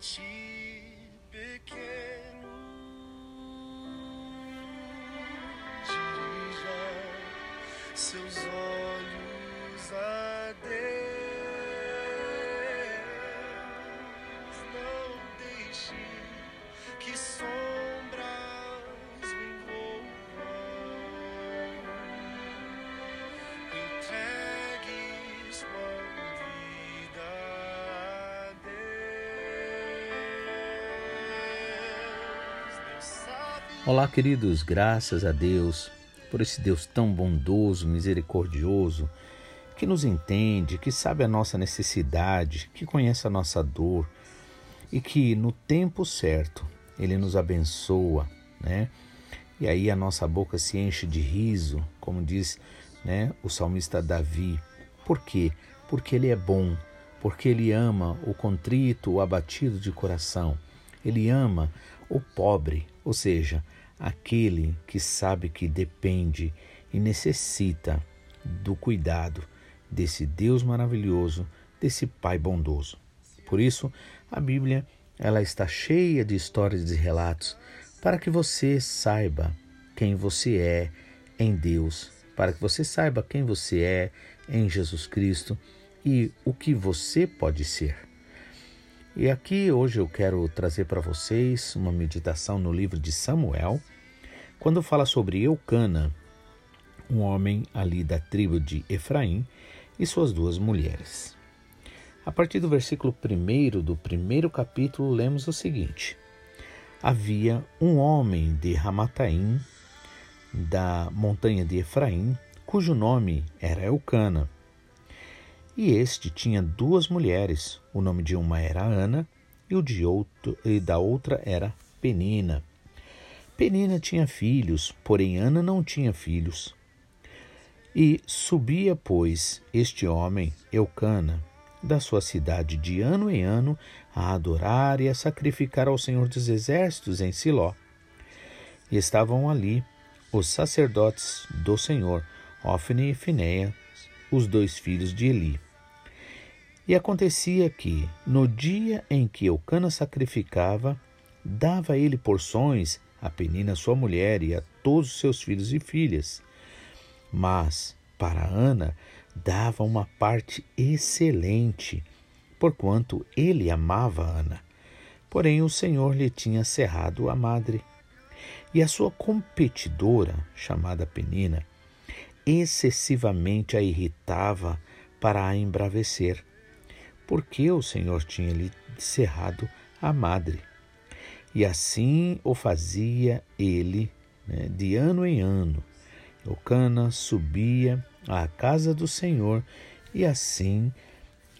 ti pequeno. Dirija seus olhos Olá, queridos, graças a Deus por esse Deus tão bondoso, misericordioso, que nos entende, que sabe a nossa necessidade, que conhece a nossa dor e que no tempo certo ele nos abençoa, né? E aí a nossa boca se enche de riso, como diz, né, o salmista Davi. Por quê? Porque ele é bom, porque ele ama o contrito, o abatido de coração. Ele ama o pobre, ou seja, aquele que sabe que depende e necessita do cuidado desse Deus maravilhoso, desse Pai bondoso. Por isso, a Bíblia ela está cheia de histórias e relatos para que você saiba quem você é em Deus, para que você saiba quem você é em Jesus Cristo e o que você pode ser. E aqui hoje eu quero trazer para vocês uma meditação no livro de Samuel, quando fala sobre Eucana, um homem ali da tribo de Efraim e suas duas mulheres. A partir do versículo 1 do primeiro capítulo, lemos o seguinte: Havia um homem de Ramataim, da montanha de Efraim, cujo nome era Eucana. E este tinha duas mulheres, o nome de uma era Ana e o de outro e da outra era Penina. Penina tinha filhos, porém Ana não tinha filhos. E subia, pois, este homem, Eucana, da sua cidade de ano em ano a adorar e a sacrificar ao Senhor dos Exércitos em Siló. E estavam ali os sacerdotes do Senhor, Ofne e Finéia, os dois filhos de Eli. E acontecia que, no dia em que Eucana sacrificava, dava ele porções a Penina sua mulher e a todos os seus filhos e filhas. Mas, para Ana, dava uma parte excelente, porquanto ele amava Ana. Porém, o Senhor lhe tinha cerrado a madre. E a sua competidora, chamada Penina, excessivamente a irritava para a embravecer, porque o Senhor tinha lhe cerrado a madre. E assim o fazia ele né, de ano em ano. Eucana subia à casa do Senhor e assim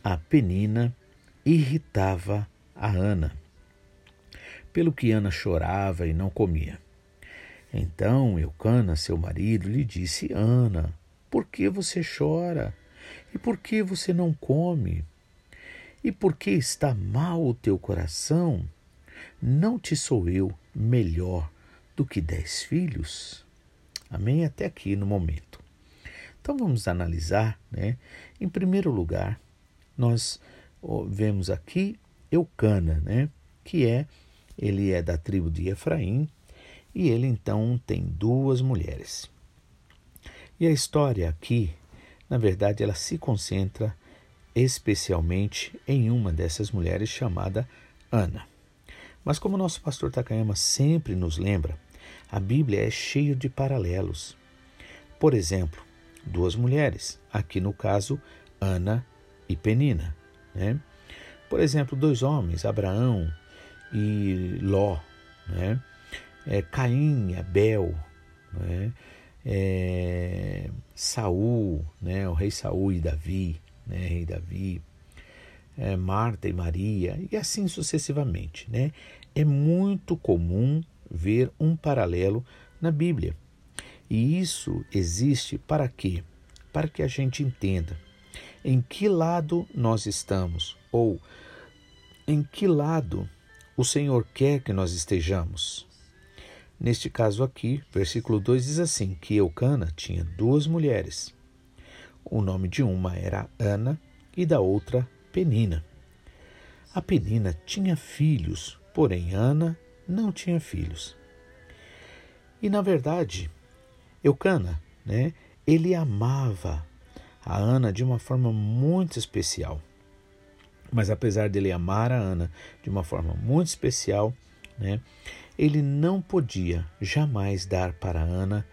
a Penina irritava a Ana, pelo que Ana chorava e não comia. Então Eucana, seu marido, lhe disse: Ana, por que você chora? E por que você não come? E por que está mal o teu coração? Não te sou eu melhor do que dez filhos? Amém? Até aqui no momento. Então vamos analisar, né? Em primeiro lugar, nós vemos aqui Eucana, né? Que é, ele é da tribo de Efraim e ele então tem duas mulheres. E a história aqui, na verdade, ela se concentra especialmente em uma dessas mulheres chamada Ana. Mas como nosso pastor Takayama sempre nos lembra, a Bíblia é cheia de paralelos. Por exemplo, duas mulheres, aqui no caso Ana e Penina. Né? Por exemplo, dois homens, Abraão e Ló, né? é, Caim e Abel, né? é, Saul, né? o rei Saul e Davi, né? rei Davi, é, Marta e Maria, e assim sucessivamente. Né? É muito comum ver um paralelo na Bíblia. E isso existe para quê? Para que a gente entenda em que lado nós estamos ou em que lado o Senhor quer que nós estejamos. Neste caso aqui, versículo 2 diz assim: que Eucana tinha duas mulheres. O nome de uma era Ana e da outra Penina. A Penina tinha filhos, porém Ana não tinha filhos. E na verdade, Eucana, né, ele amava a Ana de uma forma muito especial. Mas apesar dele amar a Ana de uma forma muito especial, né, ele não podia jamais dar para Ana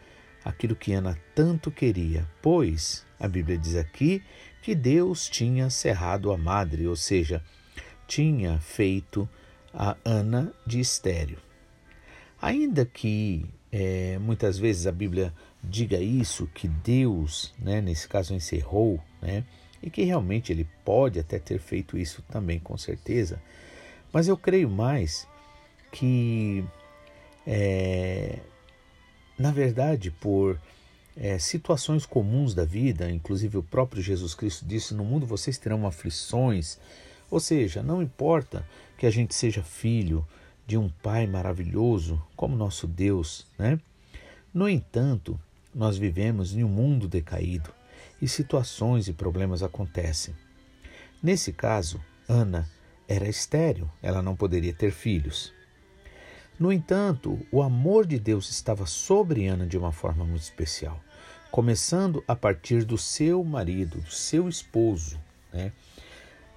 aquilo que Ana tanto queria, pois a Bíblia diz aqui que Deus tinha cerrado a madre, ou seja, tinha feito a Ana de estéreo. Ainda que é, muitas vezes a Bíblia diga isso, que Deus, né, nesse caso, encerrou, né, e que realmente ele pode até ter feito isso também, com certeza, mas eu creio mais que, é, na verdade, por é, situações comuns da vida, inclusive o próprio Jesus Cristo disse: No mundo vocês terão aflições. Ou seja, não importa que a gente seja filho de um Pai maravilhoso como nosso Deus, né? No entanto, nós vivemos em um mundo decaído e situações e problemas acontecem. Nesse caso, Ana era estéril, ela não poderia ter filhos. No entanto, o amor de Deus estava sobre Ana de uma forma muito especial, começando a partir do seu marido, do seu esposo. Né?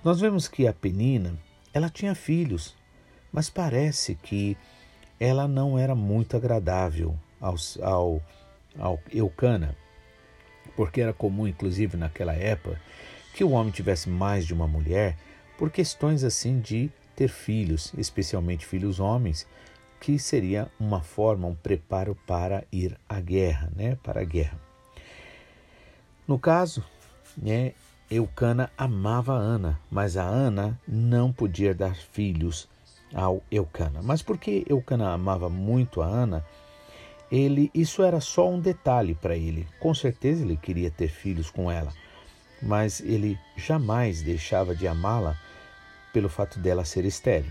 Nós vemos que a Penina, ela tinha filhos, mas parece que ela não era muito agradável ao, ao, ao Eucana, porque era comum, inclusive naquela época, que o homem tivesse mais de uma mulher por questões assim de ter filhos, especialmente filhos homens, que seria uma forma, um preparo para ir à guerra, né, para a guerra. No caso, né, Eucana amava Ana, mas a Ana não podia dar filhos ao Eucana. Mas porque Eucana amava muito a Ana, ele isso era só um detalhe para ele. Com certeza ele queria ter filhos com ela, mas ele jamais deixava de amá-la pelo fato dela ser estéril.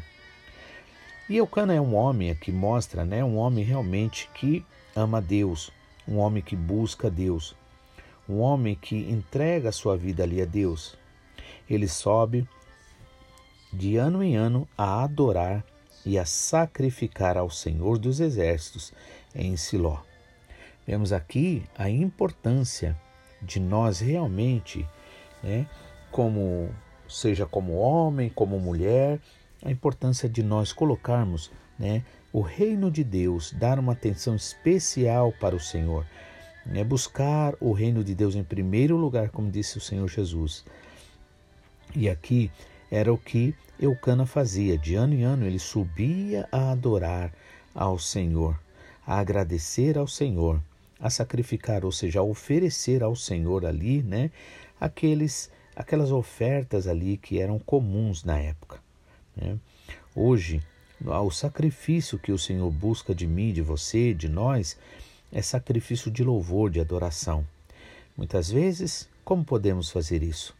E Eucana é um homem que mostra, né, um homem realmente que ama Deus, um homem que busca Deus, um homem que entrega a sua vida ali a Deus. Ele sobe de ano em ano a adorar e a sacrificar ao Senhor dos Exércitos em Siló. Vemos aqui a importância de nós realmente, né, como seja como homem, como mulher, a importância de nós colocarmos né, o reino de Deus, dar uma atenção especial para o Senhor, né, buscar o reino de Deus em primeiro lugar, como disse o Senhor Jesus. E aqui era o que Eucana fazia, de ano em ano ele subia a adorar ao Senhor, a agradecer ao Senhor, a sacrificar, ou seja, a oferecer ao Senhor ali, né, aqueles aquelas ofertas ali que eram comuns na época. Né? Hoje, o sacrifício que o Senhor busca de mim, de você, de nós, é sacrifício de louvor, de adoração. Muitas vezes, como podemos fazer isso?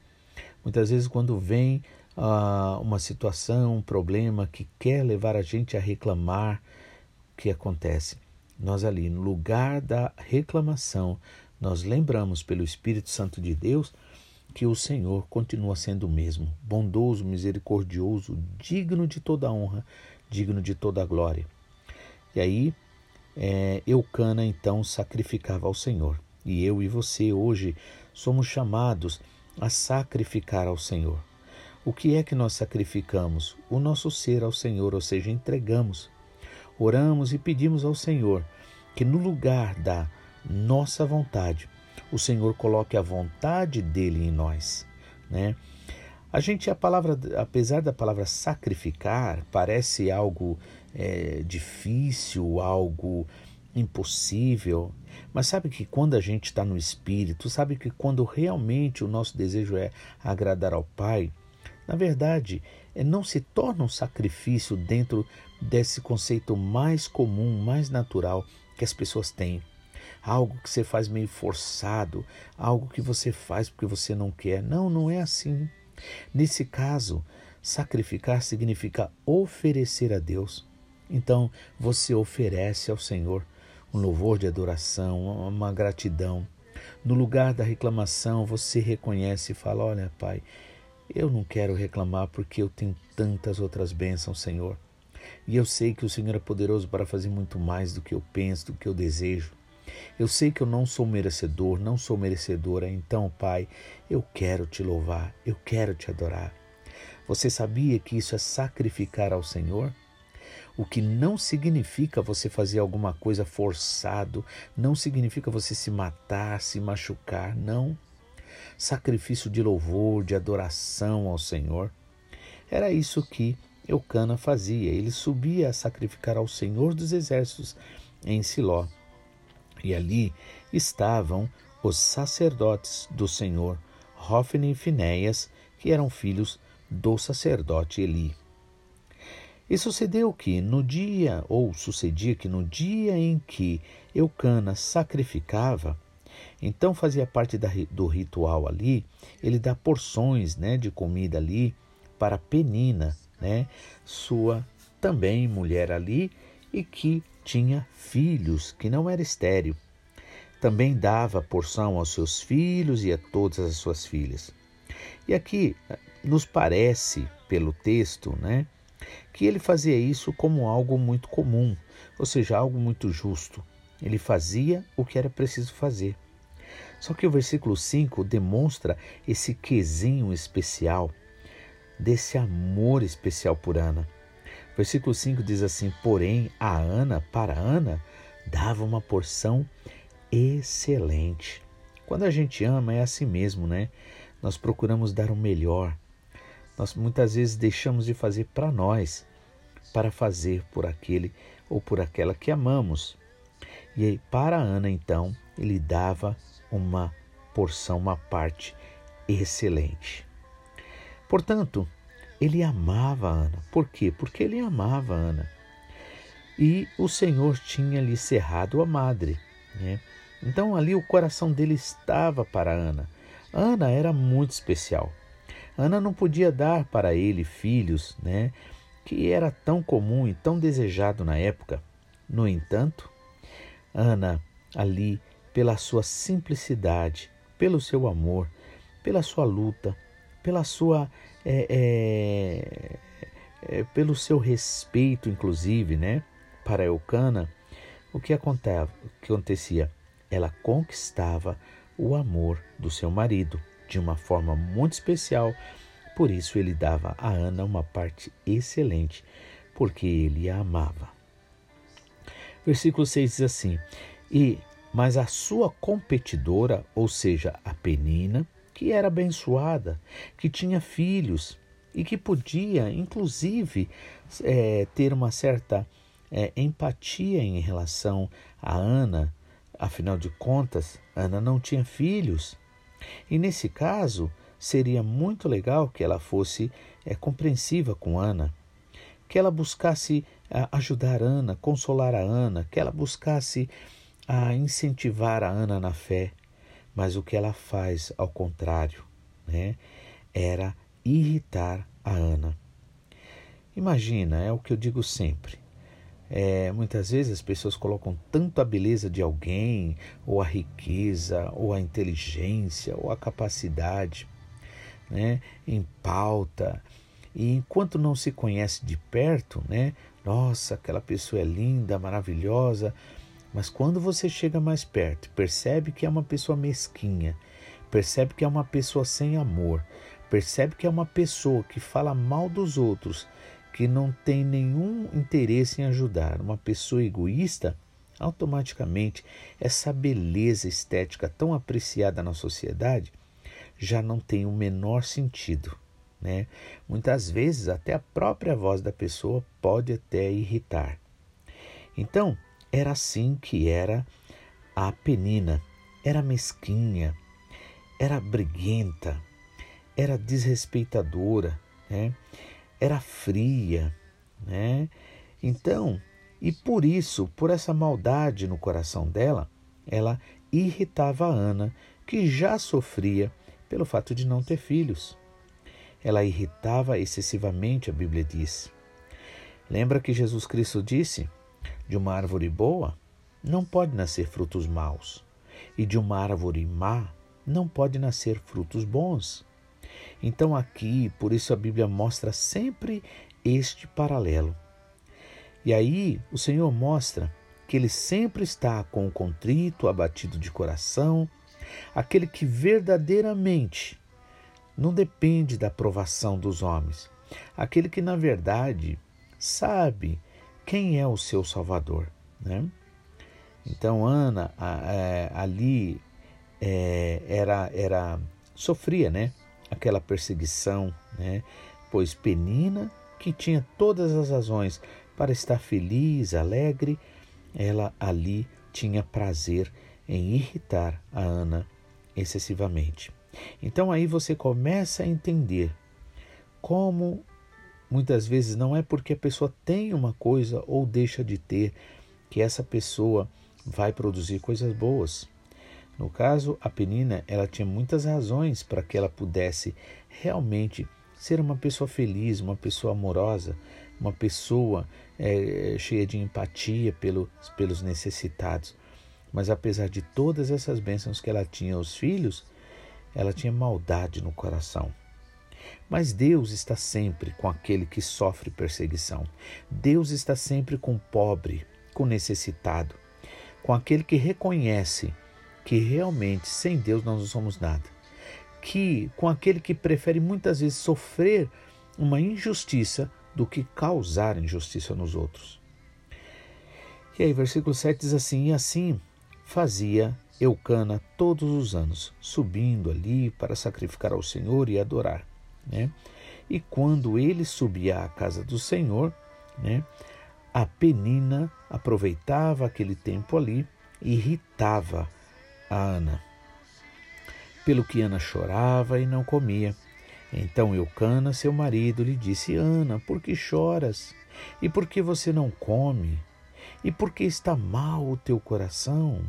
Muitas vezes, quando vem ah, uma situação, um problema que quer levar a gente a reclamar, o que acontece? Nós ali, no lugar da reclamação, nós lembramos pelo Espírito Santo de Deus que o Senhor continua sendo o mesmo, bondoso, misericordioso, digno de toda honra, digno de toda glória. E aí, é, Eucana então sacrificava ao Senhor. E eu e você hoje somos chamados a sacrificar ao Senhor. O que é que nós sacrificamos? O nosso ser ao Senhor, ou seja, entregamos. Oramos e pedimos ao Senhor que no lugar da nossa vontade, o Senhor coloque a vontade dele em nós, né? A gente, a palavra, apesar da palavra sacrificar, parece algo é, difícil, algo impossível, mas sabe que quando a gente está no Espírito, sabe que quando realmente o nosso desejo é agradar ao Pai, na verdade, é, não se torna um sacrifício dentro desse conceito mais comum, mais natural que as pessoas têm algo que você faz meio forçado, algo que você faz porque você não quer. Não, não é assim. Nesse caso, sacrificar significa oferecer a Deus. Então, você oferece ao Senhor um louvor de adoração, uma gratidão. No lugar da reclamação, você reconhece e fala: Olha, Pai, Eu não quero reclamar porque eu tenho tantas outras bênçãos, Senhor. E eu sei que o Senhor é poderoso para fazer muito mais do que eu penso, do que eu desejo. Eu sei que eu não sou merecedor, não sou merecedora, então, Pai, eu quero te louvar, eu quero te adorar. Você sabia que isso é sacrificar ao Senhor? O que não significa você fazer alguma coisa forçado, não significa você se matar, se machucar, não. Sacrifício de louvor, de adoração ao Senhor. Era isso que Eucana fazia. Ele subia a sacrificar ao Senhor dos Exércitos em Siló. E ali estavam os sacerdotes do Senhor, Rófine e Finéias, que eram filhos do sacerdote Eli. E sucedeu que no dia, ou sucedia que no dia em que Eucana sacrificava, então fazia parte da, do ritual ali, ele dá porções né, de comida ali para Penina, né, sua também mulher ali, e que tinha filhos, que não era estéril. Também dava porção aos seus filhos e a todas as suas filhas. E aqui nos parece, pelo texto, né, que ele fazia isso como algo muito comum, ou seja, algo muito justo. Ele fazia o que era preciso fazer. Só que o versículo 5 demonstra esse quesinho especial, desse amor especial por Ana. Versículo 5 diz assim: Porém, a Ana, para Ana, dava uma porção excelente. Quando a gente ama, é assim mesmo, né? Nós procuramos dar o melhor, nós muitas vezes deixamos de fazer para nós, para fazer por aquele ou por aquela que amamos. E aí, para Ana, então, ele dava uma porção, uma parte excelente. Portanto, ele amava Ana. Por quê? Porque ele amava Ana. E o Senhor tinha lhe cerrado a madre. Né? Então ali o coração dele estava para Ana. Ana era muito especial. Ana não podia dar para ele filhos, né, que era tão comum e tão desejado na época. No entanto, Ana, ali, pela sua simplicidade, pelo seu amor, pela sua luta, pela sua é, é, é, pelo seu respeito, inclusive, né, para Eucana, o que acontecia? Ela conquistava o amor do seu marido de uma forma muito especial. Por isso ele dava a Ana uma parte excelente, porque ele a amava. Versículo 6 diz assim: E mas a sua competidora, ou seja, a Penina, que era abençoada, que tinha filhos e que podia, inclusive, é, ter uma certa é, empatia em relação a Ana, afinal de contas, Ana não tinha filhos. E nesse caso, seria muito legal que ela fosse é, compreensiva com Ana, que ela buscasse a, ajudar Ana, consolar a Ana, que ela buscasse a incentivar a Ana na fé. Mas o que ela faz, ao contrário, né, era irritar a Ana. Imagina, é o que eu digo sempre. É, muitas vezes as pessoas colocam tanto a beleza de alguém, ou a riqueza, ou a inteligência, ou a capacidade né, em pauta. E enquanto não se conhece de perto, né, nossa, aquela pessoa é linda, maravilhosa, mas quando você chega mais perto, percebe que é uma pessoa mesquinha, percebe que é uma pessoa sem amor, percebe que é uma pessoa que fala mal dos outros que não tem nenhum interesse em ajudar, uma pessoa egoísta, automaticamente essa beleza estética tão apreciada na sociedade já não tem o menor sentido. Né? Muitas vezes até a própria voz da pessoa pode até irritar. Então, era assim que era a penina. Era mesquinha, era briguenta, era desrespeitadora, né? era fria, né? Então, e por isso, por essa maldade no coração dela, ela irritava a Ana, que já sofria pelo fato de não ter filhos. Ela irritava excessivamente, a Bíblia diz. Lembra que Jesus Cristo disse: de uma árvore boa não pode nascer frutos maus, e de uma árvore má não pode nascer frutos bons. Então, aqui, por isso a Bíblia mostra sempre este paralelo. E aí, o Senhor mostra que Ele sempre está com o contrito, abatido de coração, aquele que verdadeiramente não depende da aprovação dos homens, aquele que, na verdade, sabe quem é o seu Salvador. Né? Então, Ana é, ali é, era, era sofria né? aquela perseguição, né? pois Penina, que tinha todas as razões para estar feliz, alegre, ela ali tinha prazer em irritar a Ana excessivamente. Então aí você começa a entender como muitas vezes não é porque a pessoa tem uma coisa ou deixa de ter que essa pessoa vai produzir coisas boas. No caso, a Penina, ela tinha muitas razões para que ela pudesse realmente ser uma pessoa feliz, uma pessoa amorosa, uma pessoa é, cheia de empatia pelo, pelos necessitados. Mas apesar de todas essas bênçãos que ela tinha aos filhos, ela tinha maldade no coração. Mas Deus está sempre com aquele que sofre perseguição. Deus está sempre com o pobre, com o necessitado, com aquele que reconhece que realmente sem Deus nós não somos nada. Que com aquele que prefere muitas vezes sofrer uma injustiça do que causar injustiça nos outros. E aí, versículo 7 diz assim: E assim fazia Eucana todos os anos, subindo ali para sacrificar ao Senhor e adorar. Né? E quando ele subia à casa do Senhor, né, a Penina aproveitava aquele tempo ali e irritava a Ana. Pelo que Ana chorava e não comia. Então Eucana, seu marido, lhe disse: Ana, por que choras? E por que você não come? E por que está mal o teu coração?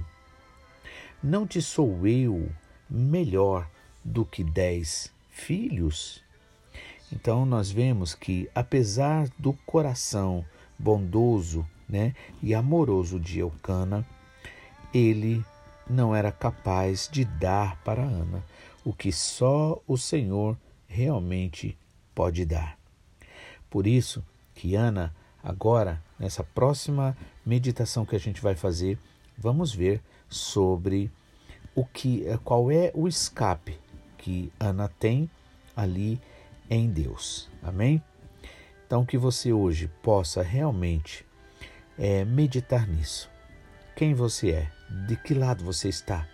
Não te sou eu melhor do que dez filhos? Então nós vemos que, apesar do coração bondoso né, e amoroso de Eucana, ele não era capaz de dar para Ana o que só o Senhor realmente pode dar. Por isso que Ana, agora, nessa próxima meditação que a gente vai fazer, vamos ver sobre o que, qual é o escape que Ana tem ali em Deus. Amém? Então que você hoje possa realmente é, meditar nisso. Quem você é? De que lado você está?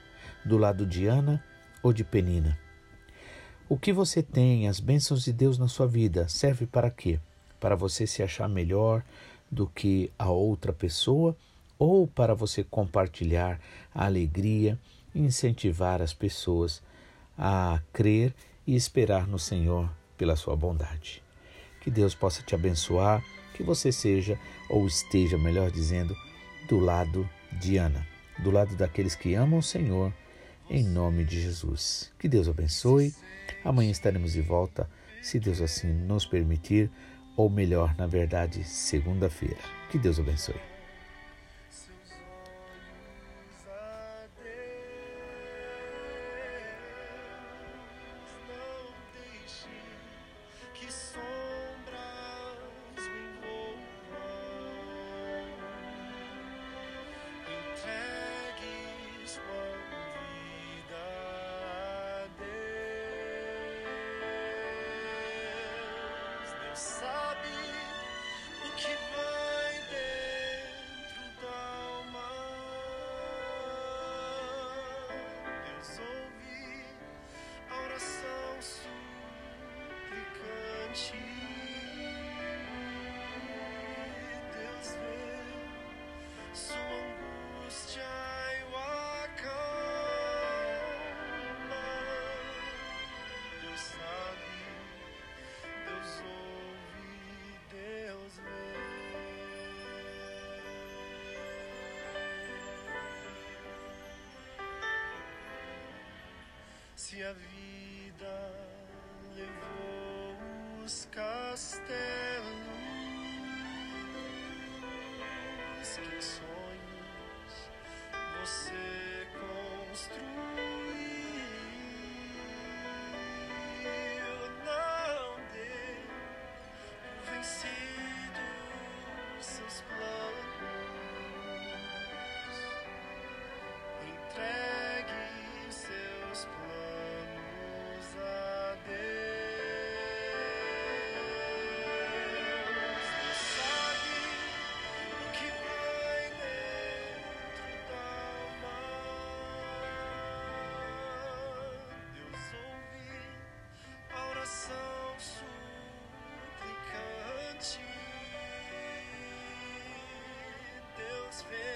Do lado de Ana ou de Penina? O que você tem, as bênçãos de Deus na sua vida, serve para quê? Para você se achar melhor do que a outra pessoa ou para você compartilhar a alegria incentivar as pessoas a crer e esperar no Senhor pela sua bondade. Que Deus possa te abençoar, que você seja, ou esteja, melhor dizendo, do lado de Ana, do lado daqueles que amam o Senhor, em nome de Jesus. Que Deus abençoe. Amanhã estaremos de volta, se Deus assim nos permitir, ou melhor, na verdade, segunda-feira. Que Deus abençoe. Se a vida levou os castelos. Que sonhos você construiu, Deus vê sua angústia